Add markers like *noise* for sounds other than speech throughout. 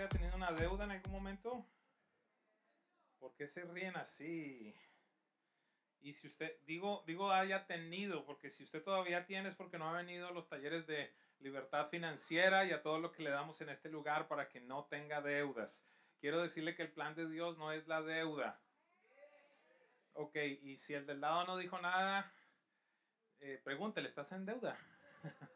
que haya tenido una deuda en algún momento? ¿Por qué se ríen así? Y si usted, digo, digo haya tenido, porque si usted todavía tiene es porque no ha venido a los talleres de libertad financiera y a todo lo que le damos en este lugar para que no tenga deudas. Quiero decirle que el plan de Dios no es la deuda. Ok, y si el del lado no dijo nada, eh, pregúntele, ¿estás en deuda? *laughs*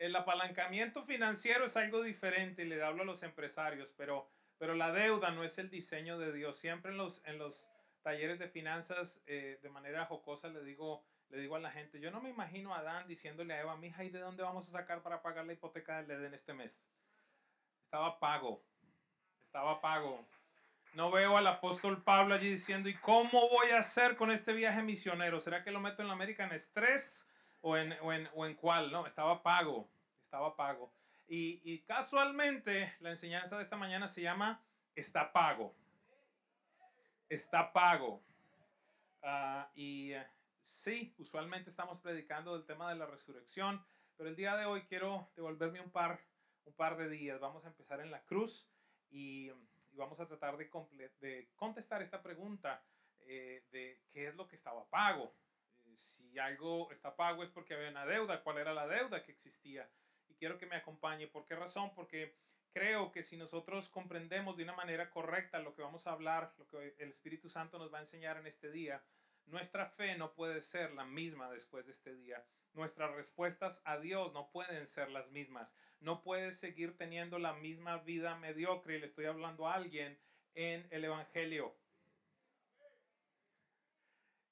el apalancamiento financiero es algo diferente y le hablo a los empresarios, pero, pero la deuda no es el diseño de Dios. Siempre en los, en los talleres de finanzas, eh, de manera jocosa, le digo, le digo a la gente, yo no me imagino a Adán diciéndole a Eva, mija, ¿y de dónde vamos a sacar para pagar la hipoteca del Edén este mes? Estaba pago, estaba pago. No veo al apóstol Pablo allí diciendo, ¿y cómo voy a hacer con este viaje misionero? ¿Será que lo meto en la América en estrés? O en, o en, o en cuál, no, estaba pago, estaba pago. Y, y, casualmente la enseñanza de esta mañana se llama Está pago. Está pago. Uh, y uh, sí, usualmente estamos predicando del tema de la resurrección, pero el día de hoy quiero devolverme un par, un par de días. Vamos a empezar en la cruz y, y vamos a tratar de, de contestar esta pregunta eh, de qué es lo que estaba pago si algo está pago es porque había una deuda, cuál era la deuda que existía. Y quiero que me acompañe. ¿Por qué razón? Porque creo que si nosotros comprendemos de una manera correcta lo que vamos a hablar, lo que el Espíritu Santo nos va a enseñar en este día, nuestra fe no puede ser la misma después de este día. Nuestras respuestas a Dios no pueden ser las mismas. No puedes seguir teniendo la misma vida mediocre, y le estoy hablando a alguien en el Evangelio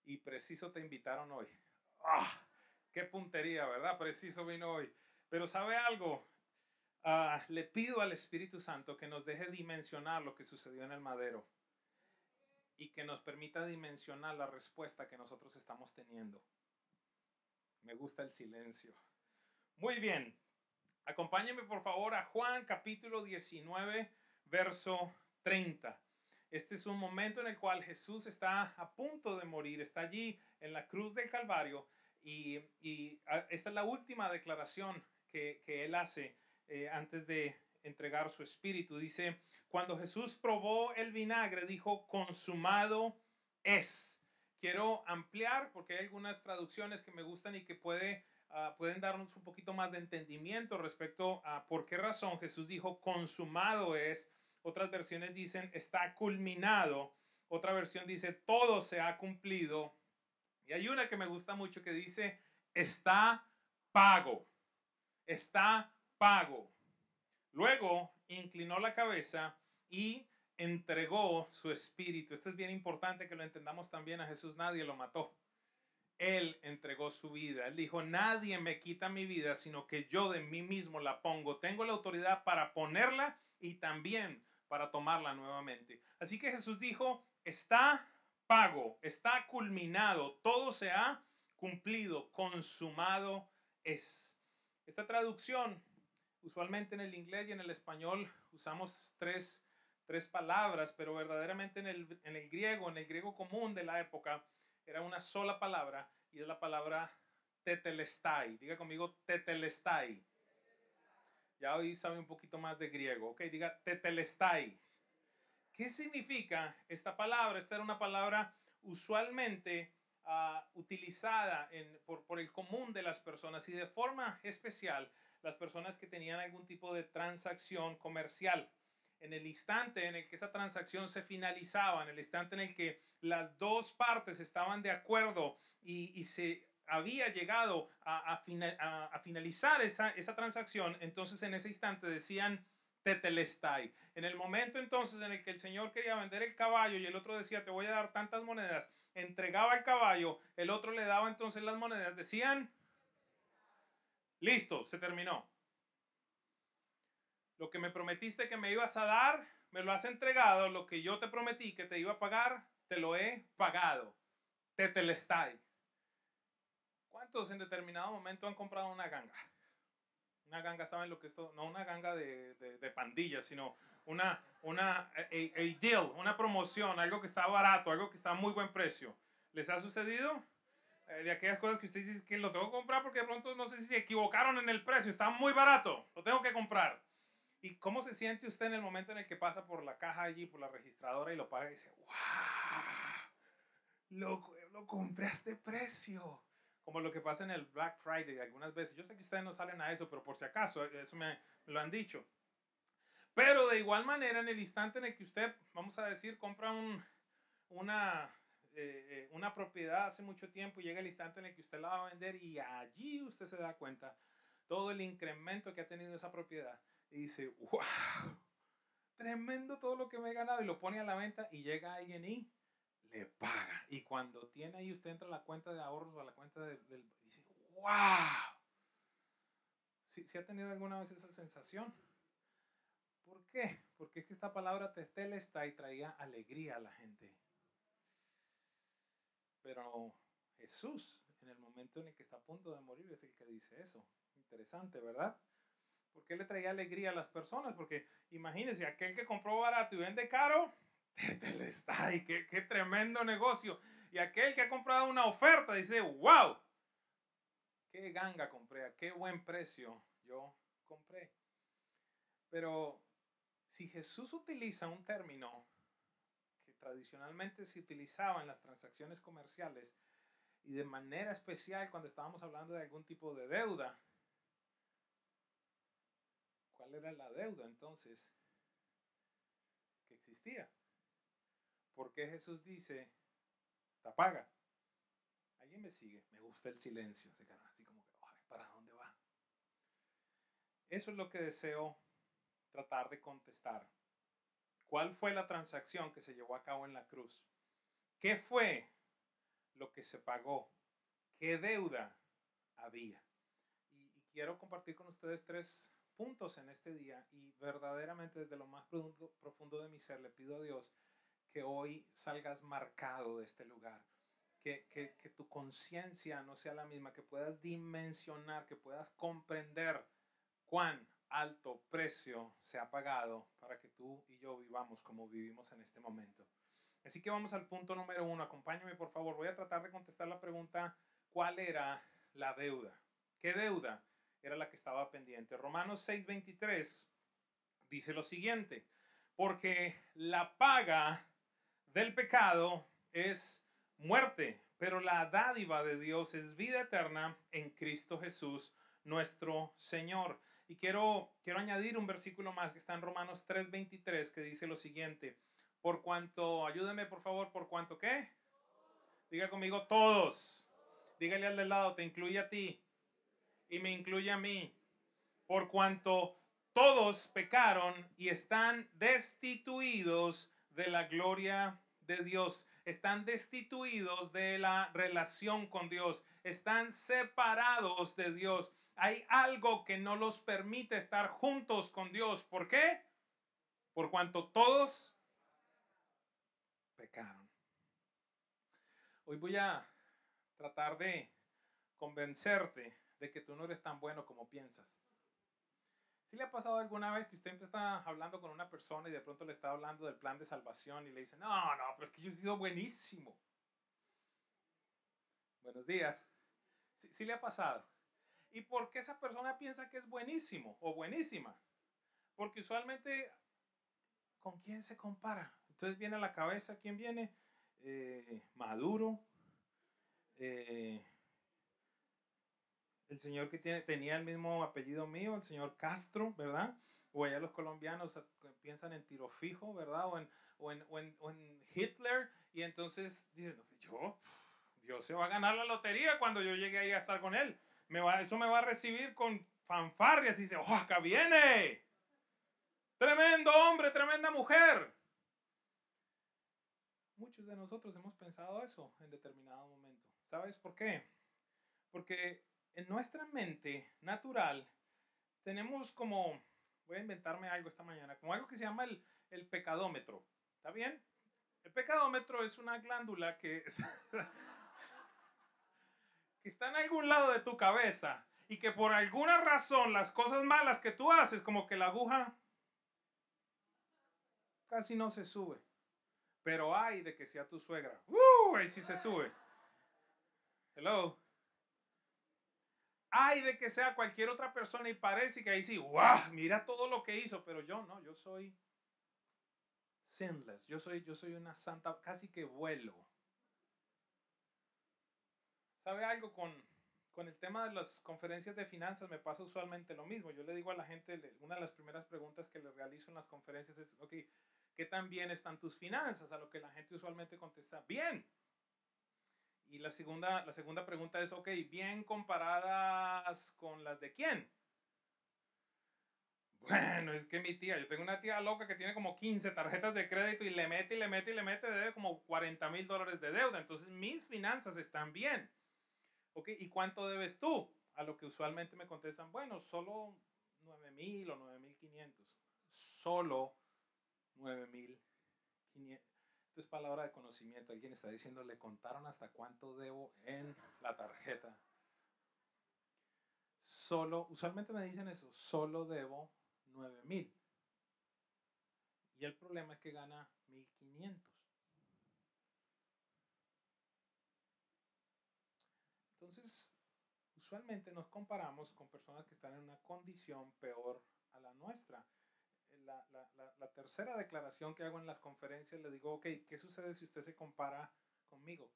y preciso te invitaron hoy. ¡Ah! ¡Qué puntería, verdad! Preciso vino hoy. Pero ¿sabe algo? Uh, le pido al Espíritu Santo que nos deje dimensionar lo que sucedió en el madero y que nos permita dimensionar la respuesta que nosotros estamos teniendo. Me gusta el silencio. Muy bien. Acompáñenme por favor a Juan capítulo 19, verso 30. Este es un momento en el cual Jesús está a punto de morir, está allí en la cruz del Calvario y, esta es la última declaración que, él hace eh, antes de entregar su espíritu. Dice, cuando Jesús probó el vinagre, dijo, consumado es. Quiero ampliar porque hay algunas traducciones que me gustan y que puede, ah, pueden darnos un poquito más de entendimiento respecto a por qué razón Jesús dijo, consumado es otras versiones dicen está culminado, otra versión dice todo se ha cumplido. Y hay una que me gusta mucho que dice está pago, está pago. Luego inclinó la cabeza y entregó su espíritu. Esto es bien importante que lo entendamos también a Jesús. Nadie lo mató. Él entregó su vida. Él dijo, nadie me quita mi vida, sino que yo de mí mismo la pongo. Tengo la autoridad para ponerla y también para tomarla nuevamente. Así que Jesús dijo, está pago, está culminado, todo se ha cumplido, consumado es. Esta traducción, usualmente en el inglés y en el español usamos tres, tres palabras, pero verdaderamente en el, en el griego, en el griego común de la época, era una sola palabra y es la palabra tetelestai. Diga conmigo tetelestai. Ya hoy sabe un poquito más de griego. Ok, diga tetelestai. ¿Qué significa esta palabra? Esta era una palabra usualmente uh, utilizada en, por, por el común de las personas y de forma especial las personas que tenían algún tipo de transacción comercial. En el instante en el que esa transacción se finalizaba, en el instante en el que las dos partes estaban de acuerdo y, y se había llegado a, finalizar esa, esa, transacción, entonces en ese instante decían tetelestai. En el momento entonces en el que el Señor quería vender el caballo y el otro decía, te voy a dar tantas monedas, entregaba el caballo, el otro le daba entonces las monedas, decían, listo, se terminó. Lo que me prometiste que me ibas a dar, me lo has entregado, lo que yo te prometí que te iba a pagar, te lo he pagado. Tetelestai. ¿Cuántos en determinado momento han comprado una ganga? Una ganga, ¿saben lo que es esto? No una ganga de, de, pandilla, sino una, una a, deal, una promoción, algo que está barato, algo que está a muy buen precio. ¿Les ha sucedido? Eh, de aquellas cosas que usted dice que lo tengo que comprar porque de pronto no sé si se equivocaron en el precio, está muy barato, lo tengo que comprar. ¿Y cómo se siente usted en el momento en el que pasa por la caja allí, por la registradora y lo paga y dice, wow, lo, lo compré a este precio? Como lo que pasa en el Black Friday algunas veces. Yo sé que ustedes no salen a eso, pero por si acaso, eso me, me lo han dicho. Pero de igual manera, en el instante en el que usted, vamos a decir, compra un, una, eh, eh, una propiedad hace mucho tiempo y llega el instante en el que usted la va a vender y allí usted se da cuenta todo el incremento que ha tenido esa propiedad y dice, wow, tremendo todo lo que me he ganado y lo pone a la venta y llega alguien y le paga. Y cuando tiene ahí, usted entra a la cuenta de ahorros o a la cuenta del... dice, wow. ¿Sí, ¿Sí, ha tenido alguna vez esa sensación? ¿Por qué? Porque es que esta palabra está y traía alegría a la gente. Pero Jesús, en el momento en el que está a punto de morir, es el que dice eso. Interesante, ¿verdad? ¿Por qué le traía alegría a las personas? Porque imagínense, aquel que compró barato y vende caro, *laughs* y qué, qué tremendo negocio. Y aquel que ha comprado una oferta dice, wow, qué ganga compré, a qué buen precio yo compré. Pero si Jesús utiliza un término que tradicionalmente se utilizaba en las transacciones comerciales y de manera especial cuando estábamos hablando de algún tipo de deuda, ¿cuál era la deuda entonces que existía? ¿Por qué Jesús dice, te paga? ¿Alguien me sigue? Me gusta el silencio, así como ¿para dónde va? Eso es lo que deseo tratar de contestar. ¿Cuál fue la transacción que se llevó a cabo en la cruz? ¿Qué fue lo que se pagó? ¿Qué deuda había? Y, quiero compartir con ustedes tres puntos en este día y verdaderamente desde lo más profundo de mi ser le pido a Dios que hoy salgas marcado de este lugar. Que, que, que tu conciencia no sea la misma, que puedas dimensionar, que puedas comprender cuán alto precio se ha pagado para que tú y yo vivamos como vivimos en este momento. Así que vamos al punto número uno. Acompáñame, por favor. Voy a tratar de contestar la pregunta, ¿cuál era la deuda? ¿Qué deuda era la que estaba pendiente? Romanos 6:23 dice lo siguiente, porque la paga del pecado es muerte, pero la dádiva de Dios es vida eterna en Cristo Jesús, nuestro Señor. Y quiero, quiero añadir un versículo más que está en Romanos 3:23 que dice lo siguiente. Por cuanto, ayúdeme por favor, por cuanto qué? Diga conmigo todos. Dígale al del lado, te incluye a ti y me incluye a mí. Por cuanto todos pecaron y están destituidos de la gloria de Dios. Están destituidos de la relación con Dios. Están separados de Dios hay algo que no los permite estar juntos con Dios. ¿Por qué? Por cuanto todos pecaron. Hoy voy a tratar de convencerte de que tú no eres tan bueno como piensas. ¿Sí le ha pasado alguna vez que usted está hablando con una persona y de pronto le está hablando del plan de salvación y le dice, no, no, pero es que yo he sido buenísimo? Buenos días. ¿Sí, sí le ha pasado? y por qué esa persona piensa que es buenísimo o buenísima. Porque usualmente, ¿con quién se compara? Entonces viene a la cabeza, ¿quién viene? Eh, Maduro, eh, el señor que tiene, tenía el mismo apellido mío, el señor Castro, ¿verdad? O allá los colombianos piensan en tiro fijo, ¿verdad? O en, o en, o en, o en Hitler, y entonces dicen, yo, Dios se va a ganar la lotería cuando yo llegue ahí a estar con él eso me va a recibir con fanfarrias y dice, ¡oh, acá viene! Tremendo hombre, tremenda mujer. Muchos de nosotros hemos pensado eso en determinado momento. ¿Sabes por qué? Porque en nuestra mente natural tenemos como, voy a inventarme algo esta mañana, como algo que se llama el, el pecadómetro. ¿Está bien? El pecadómetro es una glándula que *laughs* que está en algún lado de tu cabeza y que por alguna razón las cosas malas que tú haces, como que la aguja casi no se sube. Pero hay de que sea tu suegra. ¡Uh! Ahí sí se sube. Hello. Ay de que sea cualquier otra persona y parece que ahí sí, ¡guau! Mira todo lo que hizo, pero yo no, yo soy sinless, yo soy, yo soy una santa, casi que vuelo. ¿Sabe algo con, con el tema de las conferencias de finanzas? Me pasa usualmente lo mismo. Yo le digo a la gente, una de las primeras preguntas que le realizo en las conferencias es, ok, ¿qué tan bien están tus finanzas? A lo que la gente usualmente contesta, bien. Y la segunda, la segunda pregunta es, ok, ¿bien comparadas con las de quién? *laughs* Bueno, es que mi tía, yo tengo una tía loca que tiene como 15 tarjetas de crédito y le mete y le mete y le mete, debe como 40 mil dólares de deuda. Entonces mis finanzas están bien. Ok, ¿y cuánto debes tú? A lo que usualmente me contestan, bueno, solo 9 mil o 9 mil 500. Solo 9 mil 500 es palabra de conocimiento. Alguien está diciendo, le contaron hasta cuánto debo en la tarjeta. Solo, usualmente me dicen eso, solo debo 9 mil. Y el problema es que gana 1500. Entonces, usualmente nos comparamos con personas que están en una condición peor a la nuestra la, tercera declaración que hago en las conferencias, le digo, ok, ¿qué sucede si usted se compara conmigo?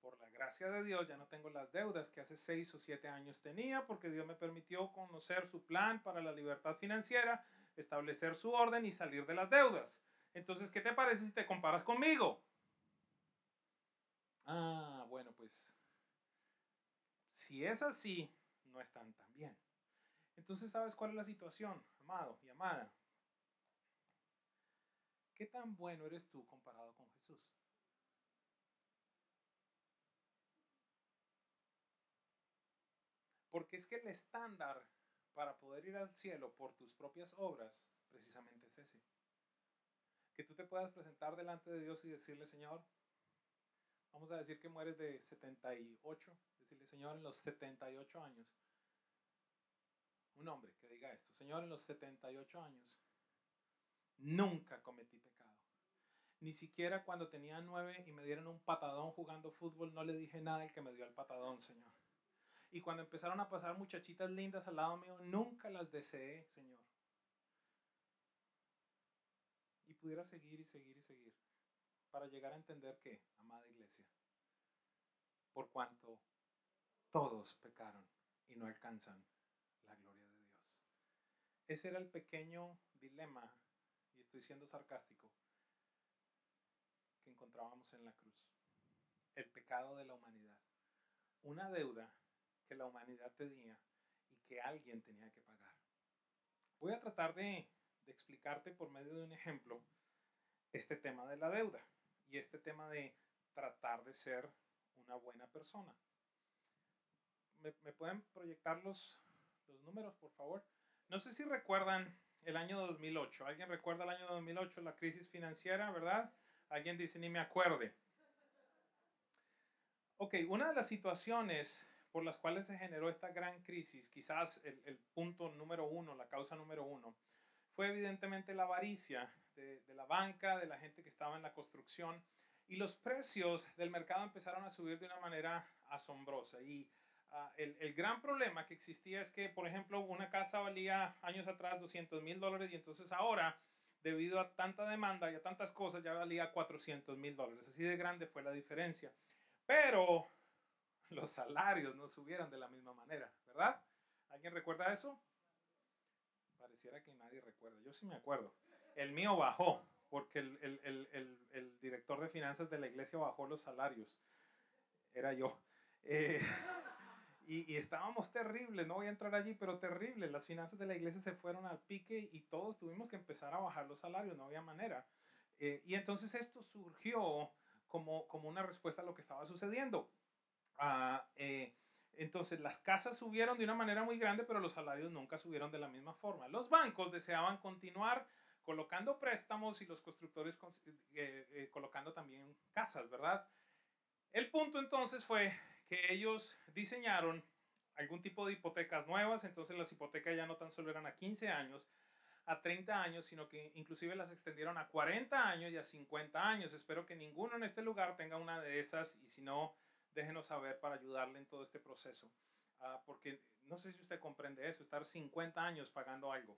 Por la gracia de Dios ya no tengo las deudas que hace seis o siete años tenía porque Dios me permitió conocer su plan para la libertad financiera, establecer su orden y salir de las deudas. Entonces, ¿qué te parece si te comparas conmigo? Ah, bueno, pues si es así, no están tan bien. Entonces, ¿sabes cuál es la situación, amado y amada? ¿Qué tan bueno eres tú comparado con Jesús? Porque es que el estándar para poder ir al cielo por tus propias obras precisamente es ese. Que tú te puedas presentar delante de Dios y decirle, Señor, vamos a decir que mueres de 78, decirle, Señor, en los 78 años, un hombre que diga esto, Señor, en los 78 años nunca cometí pecado. Ni siquiera cuando tenía nueve y me dieron un patadón jugando fútbol, no le dije nada al que me dio el patadón, Señor. Y cuando empezaron a pasar muchachitas lindas al lado mío, nunca las deseé, Señor. Y pudiera seguir y seguir y seguir para llegar a entender que, amada iglesia, por cuanto todos pecaron y no alcanzan ese era el pequeño dilema, y estoy siendo sarcástico, que encontrábamos en la cruz. El pecado de la humanidad. Una deuda que la humanidad tenía y que alguien tenía que pagar. Voy a tratar de, explicarte por medio de un ejemplo este tema de la deuda y este tema de tratar de ser una buena persona. ¿Me, pueden proyectar los, los números, por favor? No sé si recuerdan el año 2008. ¿Alguien recuerda el año 2008, la crisis financiera, verdad? Alguien dice, ni me acuerde. Ok, una de las situaciones por las cuales se generó esta gran crisis, quizás el, punto número uno, la causa número uno, fue evidentemente la avaricia de, de la banca, de la gente que estaba en la construcción, y los precios del mercado empezaron a subir de una manera asombrosa. Y Ah, el, el, gran problema que existía es que, por ejemplo, una casa valía años atrás 200 mil dólares y entonces ahora, debido a tanta demanda y a tantas cosas, ya valía 400 mil dólares. Así de grande fue la diferencia. Pero los salarios no subieron de la misma manera, ¿verdad? ¿Alguien recuerda eso? Pareciera que nadie recuerda. Yo sí me acuerdo. El mío bajó porque el, el, el director de finanzas de la iglesia bajó los salarios. Era yo. Eh, *laughs* y, estábamos terribles, no voy a entrar allí, pero terribles. Las finanzas de la iglesia se fueron al pique y todos tuvimos que empezar a bajar los salarios, no había manera. Eh, y entonces esto surgió como, como una respuesta a lo que estaba sucediendo. Ah, eh, entonces las casas subieron de una manera muy grande, pero los salarios nunca subieron de la misma forma. Los bancos deseaban continuar colocando préstamos y los constructores eh, colocando también casas, ¿verdad? El punto entonces fue que ellos diseñaron algún tipo de hipotecas nuevas, entonces las hipotecas ya no tan solo eran a 15 años, a 30 años, sino que inclusive las extendieron a 40 años y a 50 años. Espero que ninguno en este lugar tenga una de esas y si no, déjenos saber para ayudarle en todo este proceso. Ah, porque no sé si usted comprende eso, estar 50 años pagando algo.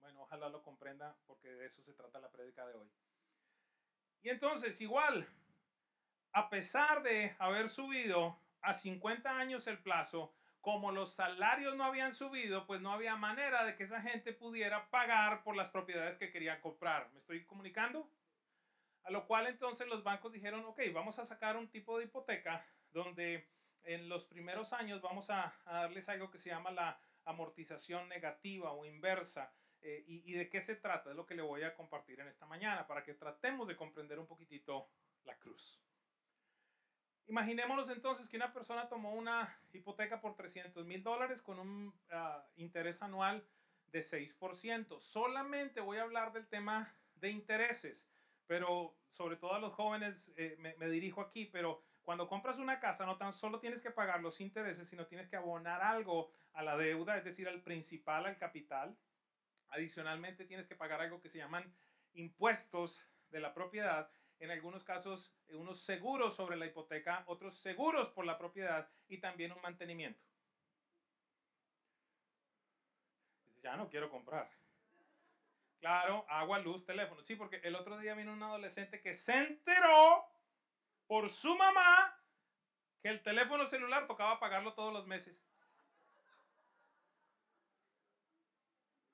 Bueno, ojalá lo comprenda porque de eso se trata la prédica de hoy. Y entonces, igual, a pesar de haber subido a 50 años el plazo, como los salarios no habían subido, pues no había manera de que esa gente pudiera pagar por las propiedades que querían comprar. ¿Me estoy comunicando? A lo cual entonces los bancos dijeron, ok, vamos a sacar un tipo de hipoteca donde en los primeros años vamos a, darles algo que se llama la amortización negativa o inversa. Eh, y, de qué se trata? Es lo que le voy a compartir en esta mañana para que tratemos de comprender un poquitito la cruz. Imaginémonos entonces que una persona tomó una hipoteca por 300 mil dólares con un ah, interés anual de 6%. Solamente voy a hablar del tema de intereses, pero sobre todo a los jóvenes eh, me, me dirijo aquí, pero cuando compras una casa no tan solo tienes que pagar los intereses, sino tienes que abonar algo a la deuda, es decir, al principal, al capital. Adicionalmente, tienes que pagar algo que se llaman impuestos de la propiedad. En algunos casos, eh, unos seguros sobre la hipoteca, otros seguros por la propiedad y también un mantenimiento. Ya no quiero comprar. Claro, agua, luz, teléfono. Sí, porque el otro día vino un adolescente que se enteró por su mamá que el teléfono celular tocaba pagarlo todos los meses.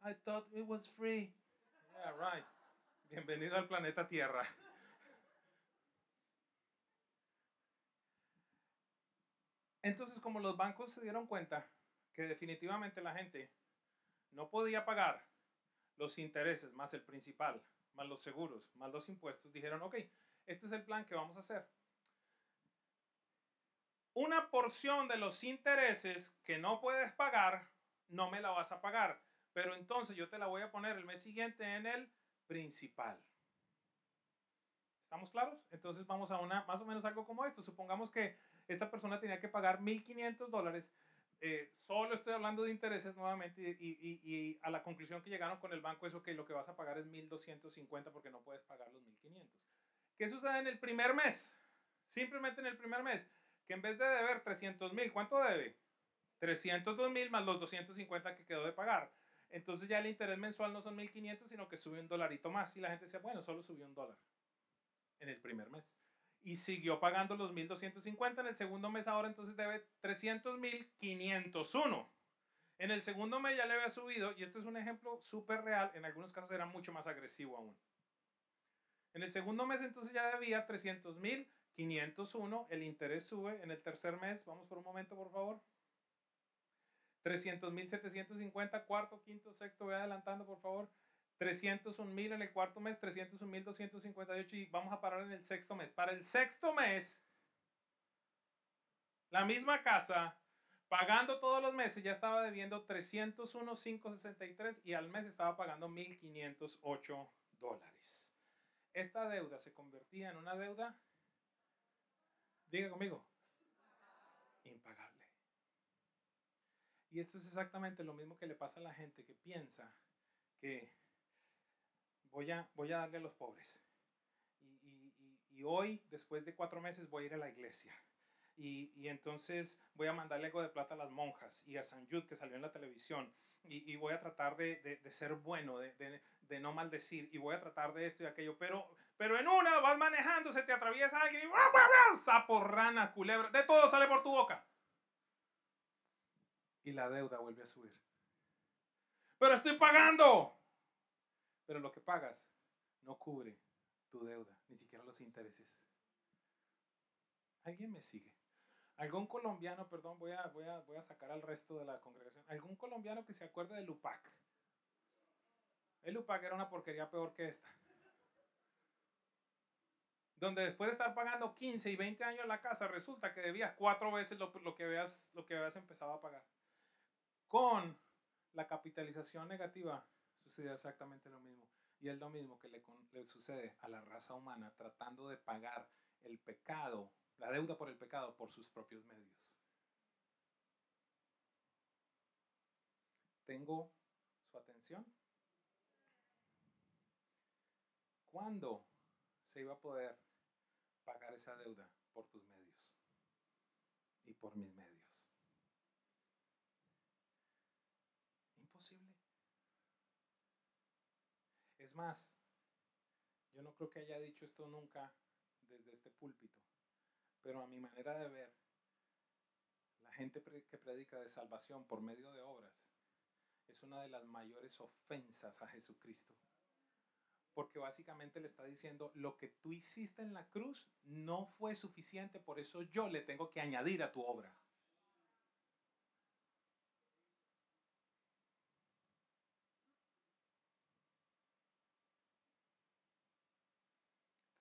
I thought it was free. Yeah, right. Bienvenido al planeta Tierra. Entonces, como los bancos se dieron cuenta que definitivamente la gente no podía pagar los intereses más el principal, más los seguros, más los impuestos, dijeron, ok, este es el plan que vamos a hacer. Una porción de los intereses que no puedes pagar, no me la vas a pagar pero entonces yo te la voy a poner el mes siguiente en el principal. ¿Estamos claros? Entonces vamos a una, más o menos algo como esto. Supongamos que esta persona tenía que pagar 1.500 dólares. Eh, solo estoy hablando de intereses nuevamente y, y, a la conclusión que llegaron con el banco es que lo que vas a pagar es 1.250 porque no puedes pagar los 1.500. ¿Qué sucede en el primer mes? Simplemente en el primer mes, que en vez de deber 300 mil, ¿cuánto debe? 302 mil más los 250 que quedó de pagar. Entonces ya el interés mensual no son 1.500, sino que sube un dolarito más. Y la gente decía, bueno, solo subió un dólar en el primer mes. Y siguió pagando los 1.250 en el segundo mes, ahora entonces debe 300.501. En el segundo mes ya le había subido, y este es un ejemplo súper real, en algunos casos era mucho más agresivo aún. En el segundo mes entonces ya debía 300.501, el interés sube. En el tercer mes, vamos por un momento por favor. 300.750, cuarto, quinto, sexto, voy adelantando por favor. 301.000 en el cuarto mes, 301.258 y vamos a parar en el sexto mes. Para el sexto mes, la misma casa, pagando todos los meses, ya estaba debiendo 301.563 y al mes estaba pagando 1.508 dólares. Esta deuda se convertía en una deuda, diga conmigo, impagable. Y esto es exactamente lo mismo que le pasa a la gente que piensa que voy a, voy a darle a los pobres. Y, hoy, después de cuatro meses, voy a ir a la iglesia. Y, entonces voy a mandarle algo de plata a las monjas y a San Jude que salió en la televisión. Y, voy a tratar de, ser bueno, de, no maldecir. Y voy a tratar de esto y aquello. Pero, pero en una vas manejando, se te atraviesa alguien y sapo, rana, culebra, de todo sale por tu boca y la deuda vuelve a subir. Pero estoy pagando. Pero lo que pagas no cubre tu deuda, ni siquiera los intereses. ¿Alguien me sigue? ¿Algún colombiano, perdón, voy a, voy, a, voy a sacar al resto de la congregación, algún colombiano que se acuerde del UPAC? El UPAC era una porquería peor que esta. Donde después de estar pagando 15 y 20 años la casa, resulta que debías cuatro veces lo, que, veas, lo que habías empezado a pagar. Con la capitalización negativa sucede exactamente lo mismo. Y es lo mismo que le, sucede a la raza humana tratando de pagar el pecado, la deuda por el pecado, por sus propios medios. ¿Tengo su atención? ¿Cuándo se iba a poder pagar esa deuda por tus medios y por mis medios? Más, yo no creo que haya dicho esto nunca desde este púlpito, pero a mi manera de ver, la gente que predica de salvación por medio de obras es una de las mayores ofensas a Jesucristo. Porque básicamente le está diciendo, lo que tú hiciste en la cruz no fue suficiente, por eso yo le tengo que añadir a tu obra.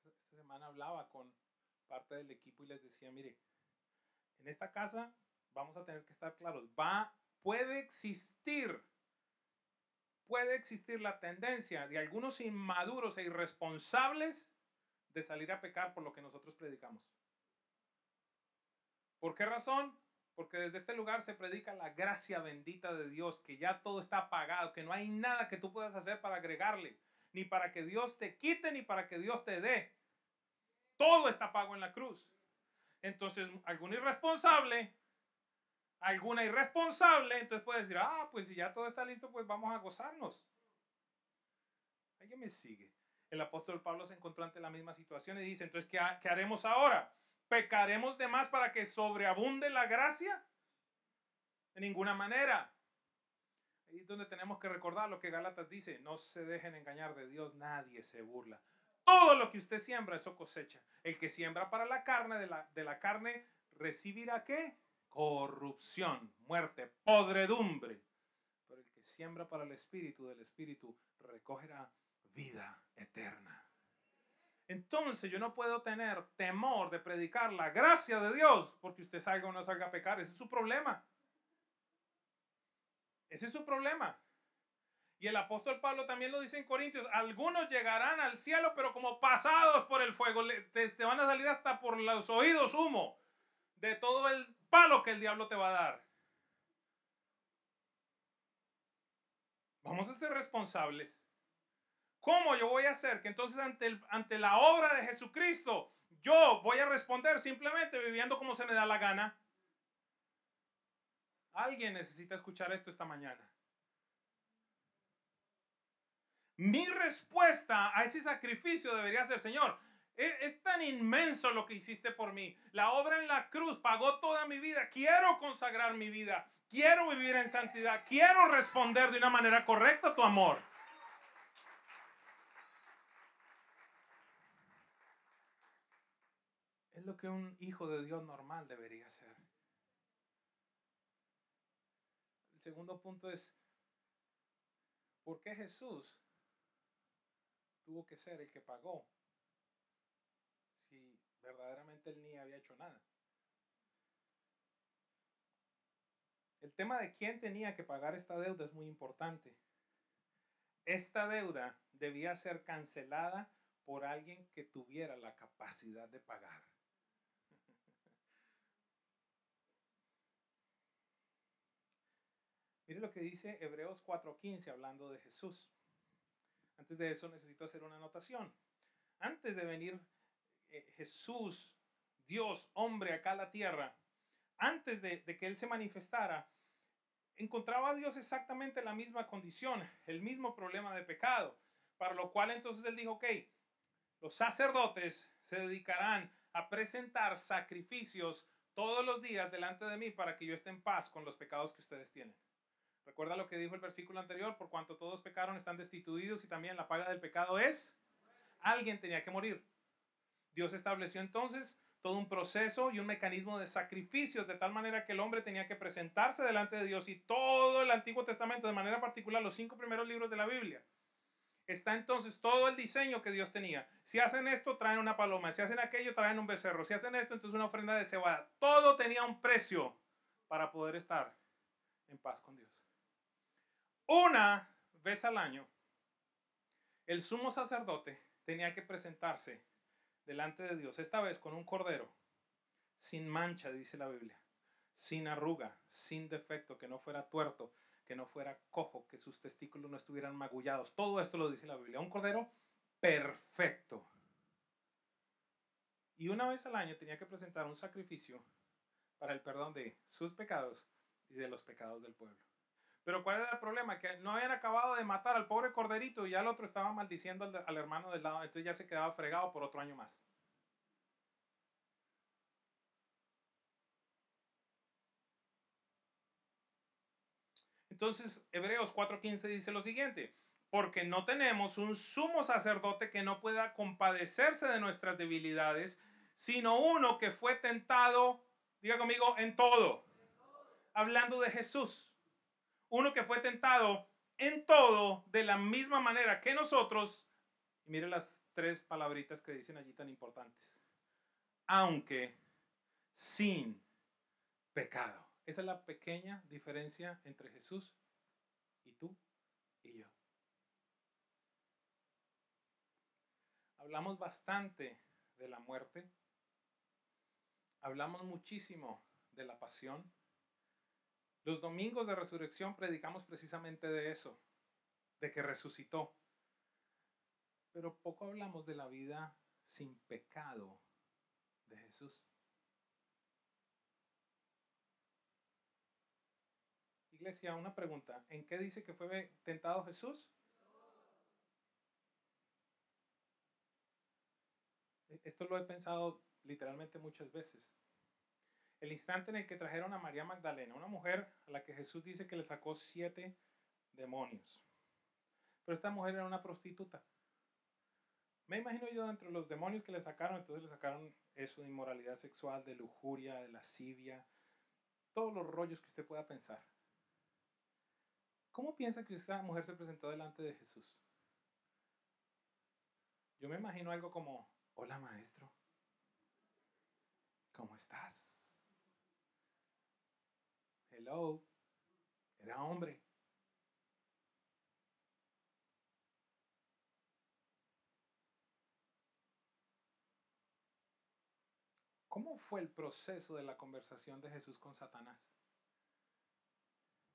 Esta semana con parte del equipo y les decía, mire, en esta casa vamos a tener que estar claros, va, puede existir puede existir la tendencia de algunos inmaduros e irresponsables de salir a pecar por lo que nosotros predicamos. ¿Por qué razón? Porque desde este lugar se predica la gracia bendita de Dios, que ya todo está pagado, que no hay nada que tú puedas hacer para agregarle, ni para que Dios te quite, ni para que Dios te dé. Todo está pago en la cruz. Entonces, algún irresponsable alguna irresponsable, entonces puede decir, ah, pues si ya todo está listo, pues vamos a gozarnos. ¿Alguien me sigue? El apóstol Pablo se encontró ante la misma situación y dice, entonces, ¿qué, qué haremos ahora? ¿Pecaremos de más para que sobreabunde la gracia? De ninguna manera. Ahí es donde tenemos que recordar lo que Gálatas dice, no se dejen engañar de Dios, nadie se burla. Todo lo que usted siembra, eso cosecha. El que siembra para la carne, de la, de la carne, recibirá qué? corrupción, muerte, podredumbre. Pero el que siembra para el Espíritu del Espíritu recogerá vida eterna. Entonces yo no puedo tener temor de predicar la gracia de Dios porque usted salga o no salga a pecar. Ese es su problema. Ese es su problema. Y el apóstol Pablo también lo dice en Corintios, algunos llegarán al cielo, pero como pasados por el fuego, se van a salir hasta por los oídos humo de todo el palo que el diablo te va a dar. Vamos a ser responsables. ¿Cómo yo voy a hacer que entonces ante, ante la obra de Jesucristo yo voy a responder simplemente viviendo como se me da la gana? Alguien necesita escuchar esto esta mañana. Mi respuesta a ese sacrificio debería ser, Señor, es, tan inmenso lo que hiciste por mí. La obra en la cruz pagó toda mi vida. Quiero consagrar mi vida. Quiero vivir en santidad. Quiero responder de una manera correcta a tu amor. Es lo que un hijo de Dios normal debería hacer. El segundo punto es, ¿por qué Jesús tuvo que ser el que pagó verdaderamente él ni había hecho nada. El tema de quién tenía que pagar esta deuda es muy importante. Esta deuda debía ser cancelada por alguien que tuviera la capacidad de pagar. *laughs* Mire lo que dice Hebreos 4:15 hablando de Jesús. Antes de eso necesito hacer una anotación. Antes de venir eh, Jesús, Dios, hombre acá en la tierra, antes de, que Él se manifestara, encontraba a Dios exactamente la misma condición, el mismo problema de pecado, para lo cual entonces Él dijo, ok, los sacerdotes se dedicarán a presentar sacrificios todos los días delante de mí para que yo esté en paz con los pecados que ustedes tienen. Recuerda lo que dijo el versículo anterior, por cuanto todos pecaron están destituidos y también la paga del pecado es, alguien tenía que morir. Dios estableció entonces todo un proceso y un mecanismo de sacrificios, de tal manera que el hombre tenía que presentarse delante de Dios y todo el Antiguo Testamento, de manera particular los cinco primeros libros de la Biblia. Está entonces todo el diseño que Dios tenía. Si hacen esto, traen una paloma. Si hacen aquello, traen un becerro. Si hacen esto, entonces una ofrenda de cebada. Todo tenía un precio para poder estar en paz con Dios. Una vez al año, el sumo sacerdote tenía que presentarse delante de Dios, esta vez con un cordero, sin mancha, dice la Biblia, sin arruga, sin defecto, que no fuera tuerto, que no fuera cojo, que sus testículos no estuvieran magullados. Todo esto lo dice la Biblia. Un cordero perfecto. Y una vez al año tenía que presentar un sacrificio para el perdón de sus pecados y de los pecados del pueblo. Pero ¿cuál era el problema? Que no habían acabado de matar al pobre corderito y ya el otro estaba maldiciendo al, al hermano del lado, entonces ya se quedaba fregado por otro año más. Entonces, Hebreos 4:15 dice lo siguiente, porque no tenemos un sumo sacerdote que no pueda compadecerse de nuestras debilidades, sino uno que fue tentado, diga conmigo, en todo. Hablando de Jesús. Uno que fue tentado en todo de la misma manera que nosotros. Y mire las tres palabritas que dicen allí tan importantes. Aunque sin pecado. Esa es la pequeña diferencia entre Jesús y tú y yo. Hablamos bastante de la muerte. Hablamos muchísimo de la pasión. Los domingos de resurrección predicamos precisamente de eso, de que resucitó. Pero poco hablamos de la vida sin pecado de Jesús. Iglesia, una pregunta. ¿En qué dice que fue tentado Jesús? E, esto lo he pensado literalmente muchas veces. El instante en el que trajeron a María Magdalena, una mujer a la que Jesús dice que le sacó siete demonios. Pero esta mujer era una prostituta. Me imagino yo dentro de los demonios que le sacaron, entonces le sacaron eso de inmoralidad sexual, de lujuria, de lascivia, todos los rollos que usted pueda pensar. ¿Cómo piensa que esta mujer se presentó delante de Jesús? Yo me imagino algo como, hola maestro, ¿cómo estás? Hello, era hombre. ¿Cómo fue el proceso de la conversación de Jesús con Satanás?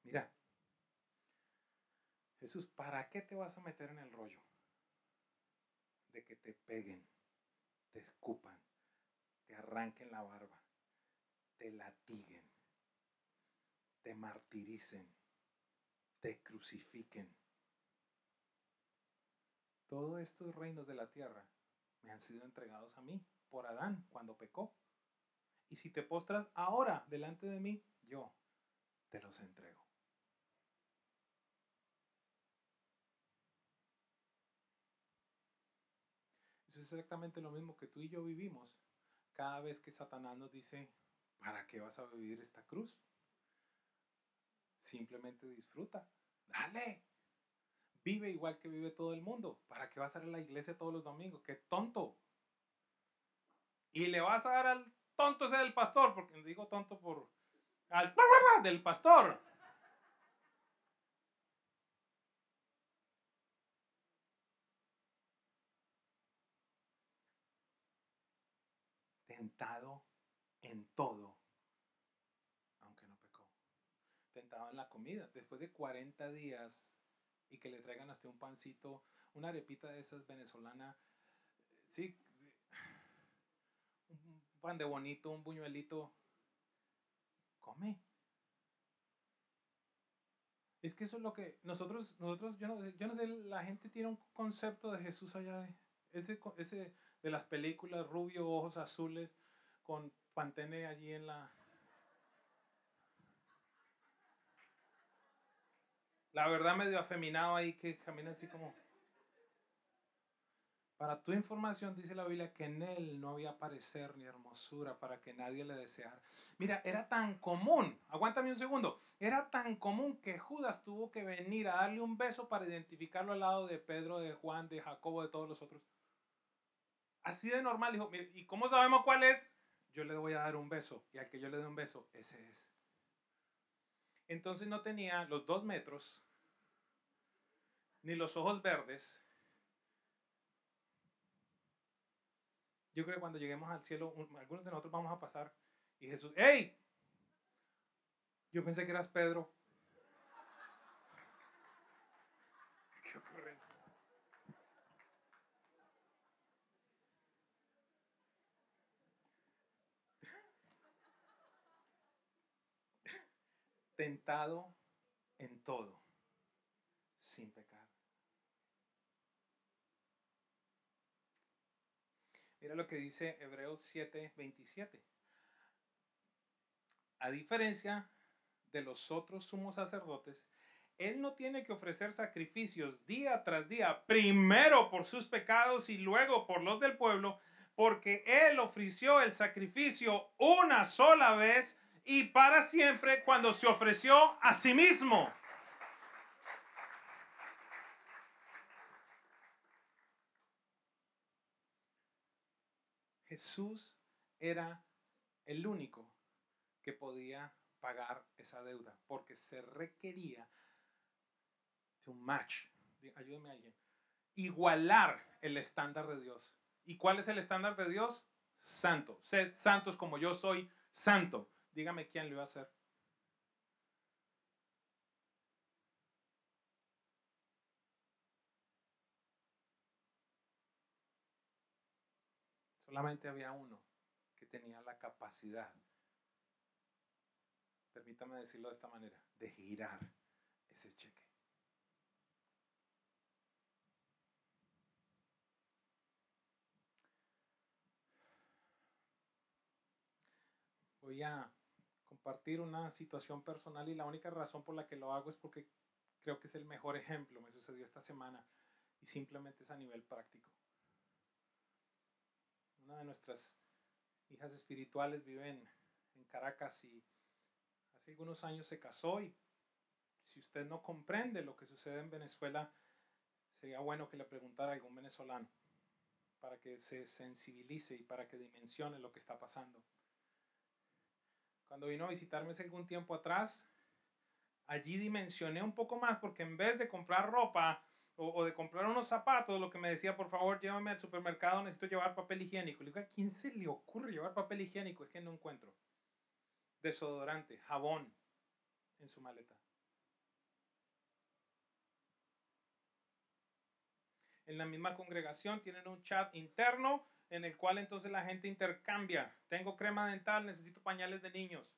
Mira, Jesús, ¿para qué te vas a meter en el rollo? De que te peguen, te escupan, te arranquen la barba, te latiguen, te martiricen, te crucifiquen. Todos estos reinos de la tierra me han sido entregados a mí por Adán cuando pecó. Y si te postras ahora delante de mí, yo te los entrego. es exactamente lo mismo que tú y yo vivimos cada vez que Satanás nos dice, ¿para qué vas a vivir esta cruz? Simplemente disfruta. Dale. Vive igual que vive todo el mundo. ¿Para qué vas a ir a la iglesia todos los domingos? ¡Qué tonto! Y le vas a dar al tonto ese del pastor, porque digo tonto por... al *laughs* del pastor. tentado en todo, aunque no pecó. Tentado en la Después de 40 días y que le traigan hasta un pancito, una arepita de esas venezolana, sí, un pan de bonito, un buñuelito, come. Es que eso es lo que nosotros, nosotros, yo no, yo no sé, la gente tiene un concepto de Jesús allá, de, ese, ese de las películas, rubio, ojos azules, con pantene allí en la... La verdad medio afeminado ahí que camina así como... Para tu información dice la Biblia que en él no había parecer ni hermosura para que nadie le deseara. Mira, era tan común, aguántame un segundo, era tan común que Judas tuvo que venir a darle un beso para identificarlo al lado de Pedro, de Juan, de Jacobo, de todos los otros. Así de normal, dijo, mire, ¿y cómo sabemos cuál es? Yo le voy a dar un beso, y al que yo le dé un beso, ese es. Entonces no tenía los dos metros, ni los ojos verdes. Yo creo que cuando lleguemos al cielo, algunos de nosotros vamos a pasar, y Jesús, ¡hey! Yo pensé que eras Pedro. *laughs* ¿Qué ocurre? *laughs* tentado en todo sin pecar. Mira lo que dice Hebreos 7, 27. A diferencia de los otros sumos sacerdotes, él no tiene que ofrecer sacrificios día tras día, primero por sus pecados y luego por los del pueblo, porque Él ofreció el sacrificio una sola vez y para siempre cuando se ofreció a sí mismo. Jesús era el único que podía pagar esa deuda, porque se requería to match, ayúdeme alguien, igualar el estándar de Dios. ¿Y cuál es el estándar de Dios? Santo. Sed santos como yo soy santo. Dígame quién lo va a hacer. Solamente había uno que tenía la capacidad, permítame decirlo de esta manera, de girar ese cheque. voy a compartir una situación personal y la única razón por la que lo hago es porque creo que es el mejor ejemplo. Me sucedió esta semana y simplemente es a nivel práctico. Una de nuestras hijas espirituales vive en, en Caracas y hace algunos años se casó y si usted no comprende lo que sucede en Venezuela, sería bueno que le preguntara a algún venezolano para que se sensibilice y para que dimensione lo que está pasando. Cuando vino a visitarme hace algún tiempo atrás, allí dimensioné un poco más porque en vez de comprar ropa o, de comprar unos zapatos, lo que me decía, por favor, llévame al supermercado, necesito llevar papel higiénico. Le digo, ¿a quién se le ocurre llevar papel higiénico? Es que no encuentro. Desodorante, jabón en su maleta. En la misma congregación tienen un chat interno en el cual entonces la gente intercambia. Tengo crema dental, necesito pañales de niños.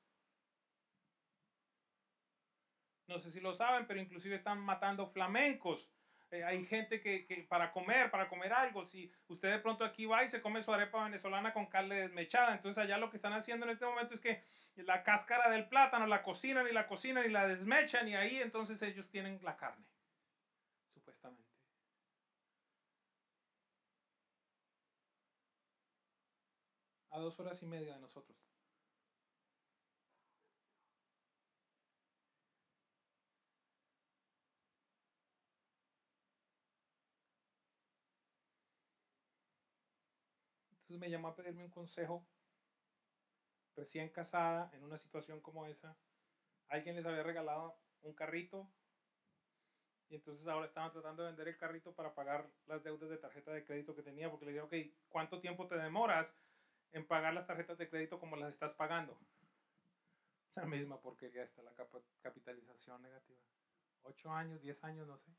No sé si lo saben, pero inclusive están matando flamencos. Eh, hay gente que, que, para comer, para comer algo, si usted de pronto aquí va y se come su arepa venezolana con carne desmechada, entonces allá lo que están haciendo en este momento es que la cáscara del plátano la cocinan y la cocinan y la desmechan y ahí entonces ellos tienen la carne, supuestamente. a dos horas y media de nosotros. Entonces me llamó a pedirme un consejo, recién casada, en una situación como esa. Alguien les había regalado un carrito y entonces ahora estaban tratando de vender el carrito para pagar las deudas de tarjeta de crédito que tenía, porque le dije, ok, ¿cuánto tiempo te demoras? en pagar las tarjetas de crédito como las estás pagando. La misma porquería está la capitalización negativa. 8 años, 10 años, no sé.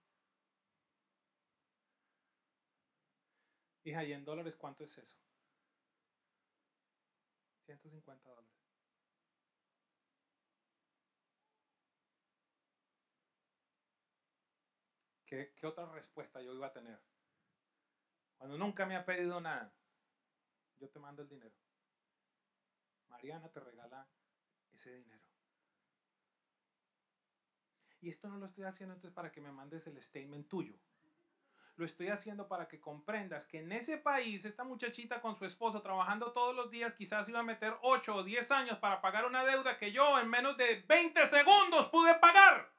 Hija, ¿y en dólares cuánto es eso? 150 dólares. ¿Qué, ¿Qué otra respuesta yo iba a tener? Cuando nunca me ha pedido nada yo te mando el dinero. Mariana te regala ese dinero. Y esto no lo estoy haciendo entonces para que me mandes el statement tuyo. Lo estoy haciendo para que comprendas que en ese país, esta muchachita con su esposo trabajando todos los días, quizás iba a meter 8 o 10 años para pagar una deuda que yo en menos de 20 segundos pude pagar.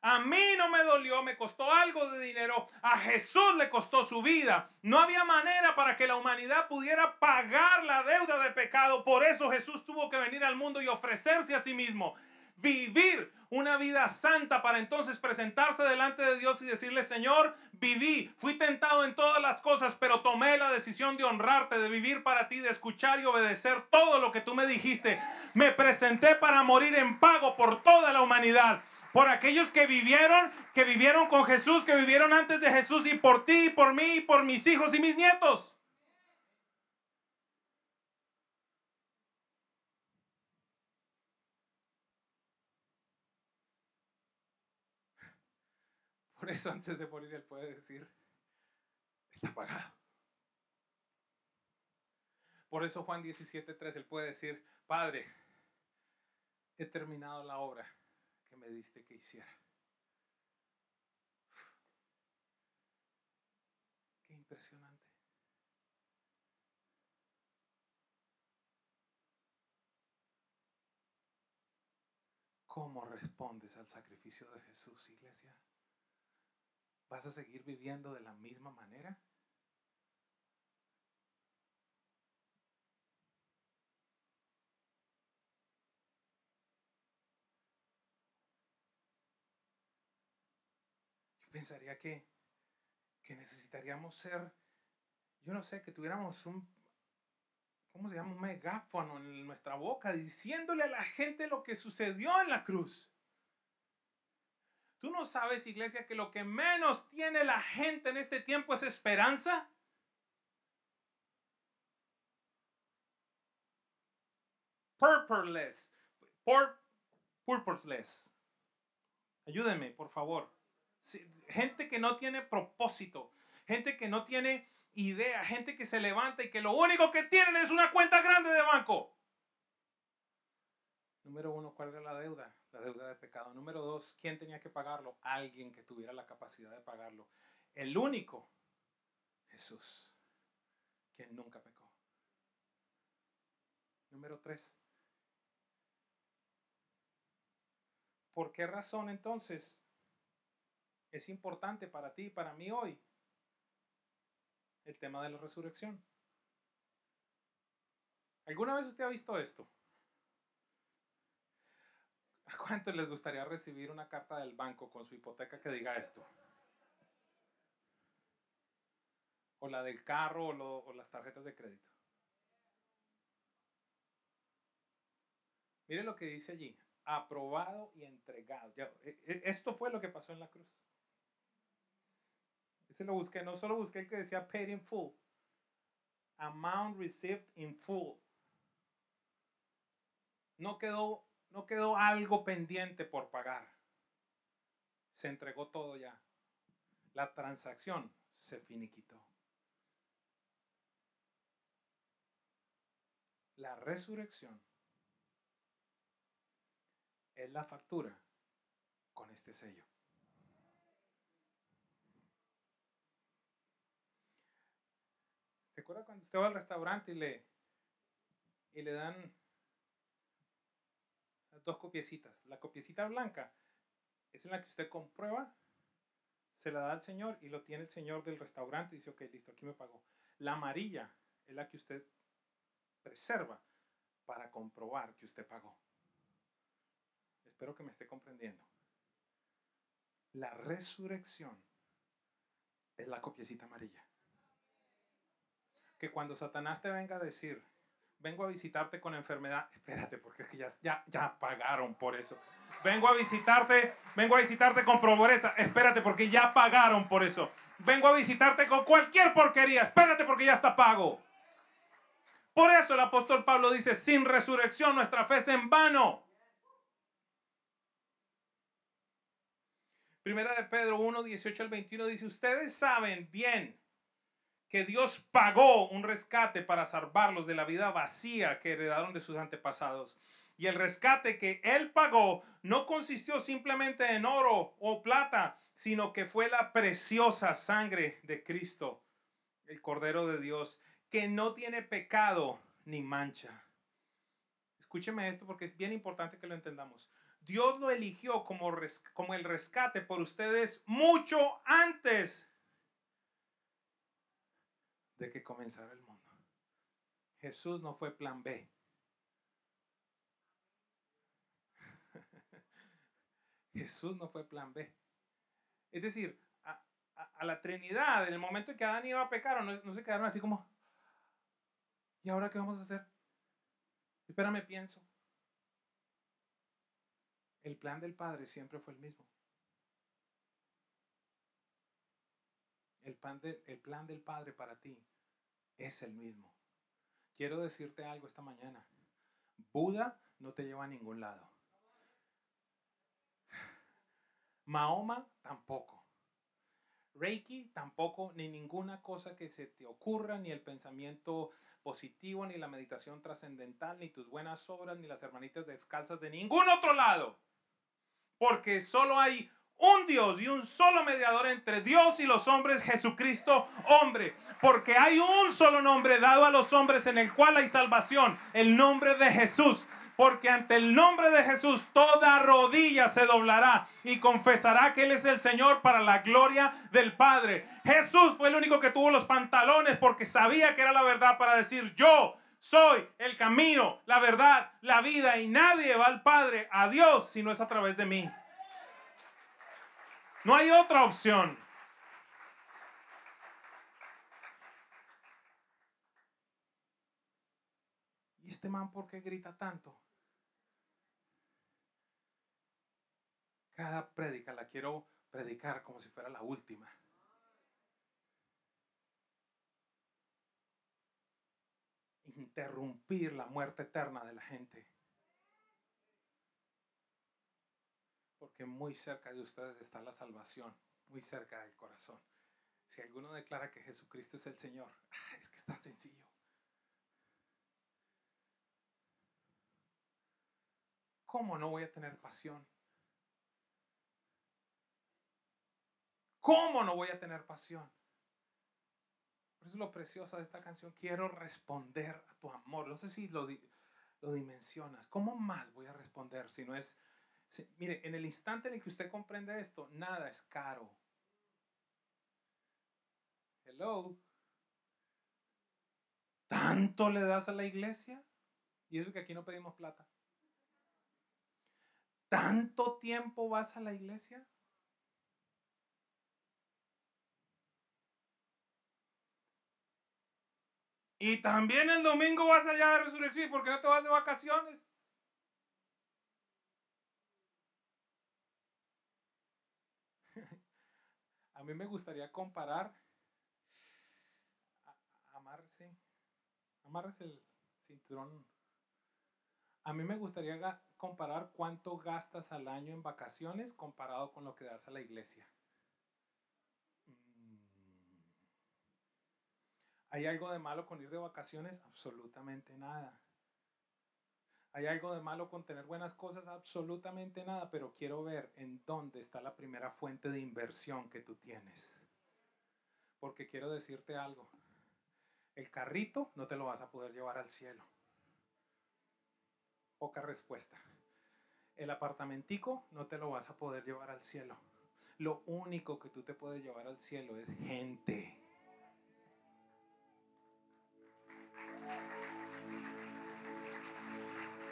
A mí no me dolió, me costó algo de dinero. A Jesús le costó su vida. No había manera para que la humanidad pudiera pagar la deuda de pecado. Por eso Jesús tuvo que venir al mundo y ofrecerse a sí mismo. Vivir una vida santa para entonces presentarse delante de Dios y decirle, Señor, viví, fui tentado en todas las cosas, pero tomé la decisión de honrarte, de vivir para ti, de escuchar y obedecer todo lo que tú me dijiste. Me presenté para morir en pago por toda la humanidad por aquellos que vivieron, que vivieron con Jesús, que vivieron antes de Jesús y por ti, y por mí, y por mis hijos y mis nietos. Eso antes de morir Él puede decir, está pagado. Por eso Juan 17.3 Él puede decir, Padre, he terminado la obra que me diste que hiciera. Qué impresionante. ¿Cómo respondes al sacrificio de Jesús, iglesia? ¿Vas a seguir viviendo de la misma manera? Yo pensaría que, que necesitaríamos ser, yo no sé, que tuviéramos un ¿cómo se llama? Un megáfono en nuestra boca diciéndole a la gente lo que sucedió en la cruz. ¿Tú no sabes, iglesia, que lo que menos tiene la gente en este tiempo es esperanza? Purposeless. purposeless. Ayúdenme, por favor. Gente que no tiene propósito. Gente que no tiene idea, gente que se levanta y que lo único que tienen es una cuenta grande de banco. Número uno, ¿cuál era la deuda? La deuda de pecado. Número dos, ¿quién tenía que pagarlo? Alguien que tuviera la capacidad de pagarlo. El único, Jesús, quien nunca pecó. Número tres. ¿Por qué razón entonces es importante para ti y para mí hoy el tema de la resurrección. ¿Alguna vez usted ha visto esto? ¿A cuánto les gustaría recibir una carta del banco con su hipoteca que diga esto? O la del carro o, las tarjetas de crédito. Mire lo que dice allí. Aprobado y entregado. E, e, esto fue lo que pasó en la cruz. Ese lo busqué, no solo busqué el que decía paid in full. Amount received in full. No quedó, no quedó algo pendiente por pagar. Se entregó todo ya. La transacción se finiquitó. La resurrección es la factura con este sello. ¿Se acuerda cuando usted va al restaurante y le, y le dan dos copiecitas? La copiecita blanca es en la que usted comprueba, se la da al señor y lo tiene el señor del restaurante y dice, ok, listo, aquí me pagó. La amarilla es la que usted preserva para comprobar que usted pagó. Espero que me esté comprendiendo. La resurrección es la copiecita amarilla que cuando Satanás te venga a decir, vengo a visitarte con enfermedad, espérate, porque es que ya, ya, ya pagaron por eso. Vengo a visitarte, vengo a visitarte con pobreza, espérate, porque ya pagaron por eso. Vengo a visitarte con cualquier porquería, espérate, porque ya está pago. Por eso el apóstol Pablo dice, sin resurrección nuestra fe es en vano. Primera de Pedro 1, 18 al 21 dice, ustedes saben bien que Dios pagó un rescate para salvarlos de la vida vacía que heredaron de sus antepasados. Y el rescate que Él pagó no consistió simplemente en oro o plata, sino que fue la preciosa sangre de Cristo, el Cordero de Dios, que no tiene pecado ni mancha. Escúcheme esto porque es bien importante que lo entendamos. Dios lo eligió como, como el rescate por ustedes mucho antes de que comenzara el mundo. Jesús no fue plan B. *laughs* Jesús no fue plan B. Es decir, a, la Trinidad, en el momento en que Adán iba a pecar, no, no se quedaron así como, ¿y ahora qué vamos a hacer? Espérame, pienso. El plan del Padre siempre fue el mismo. El plan, el plan del Padre para ti es el mismo. Quiero decirte algo esta mañana. Buda no te lleva a ningún lado. Mahoma tampoco. Reiki tampoco, ni ninguna cosa que se te ocurra, ni el pensamiento positivo, ni la meditación trascendental, ni tus buenas obras, ni las hermanitas descalzas de ningún otro lado. Porque solo hay un Dios y un solo mediador entre Dios y los hombres, Jesucristo hombre. Porque hay un solo nombre dado a los hombres en el cual hay salvación, el nombre de Jesús porque ante el nombre de Jesús toda rodilla se doblará y confesará que Él es el Señor para la gloria del Padre. Jesús fue el único que tuvo los pantalones porque sabía que era la verdad para decir yo soy el camino, la verdad, la vida y nadie va al Padre, a Dios, si no es a través de mí. No hay otra opción. ¿Y este man por qué grita tanto? Cada prédica la quiero predicar como si fuera la última. Interrumpir la muerte eterna de la gente. Porque muy cerca de ustedes está la salvación, muy cerca del corazón. Si alguno declara que Jesucristo es el Señor, *laughs* ah, es que está sencillo. ¿Cómo no voy a tener pasión? ¿Cómo no voy a tener pasión? Por eso lo precioso de esta canción, quiero responder a tu amor. No sé si lo, lo dimensionas. ¿Cómo más voy a responder si no es... mire, en el instante en el que usted comprende esto, nada es caro. Hello. ¿Tanto le das a la iglesia? Y eso que aquí no pedimos plata. ¿Tanto tiempo vas a la iglesia? Y también el domingo vas allá de resurrección. ¿Por qué no te vas de vacaciones? A mí me gustaría comparar. Amarse. Amarse el cinturón. A mí me gustaría comparar cuánto gastas al año en vacaciones comparado con lo que das a la iglesia. ¿Hay algo de malo con ir de vacaciones? Absolutamente nada. ¿Hay algo de malo con tener buenas cosas? Absolutamente nada, pero quiero ver en dónde está la primera fuente de inversión que tú tienes. Porque quiero decirte algo. El carrito no te lo vas a poder llevar al cielo. Poca respuesta. El apartamentico no te lo vas a poder llevar al cielo. Lo único que tú te puedes llevar al cielo es gente.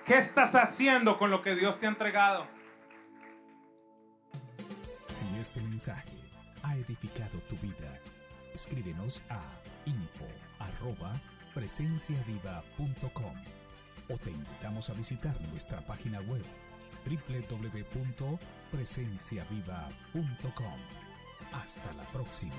¿Qué estás haciendo con lo que Dios te ha entregado? Si este mensaje ha edificado tu vida, escríbenos a info o te invitamos a visitar nuestra página web www.presenciaviva.com. Hasta la próxima.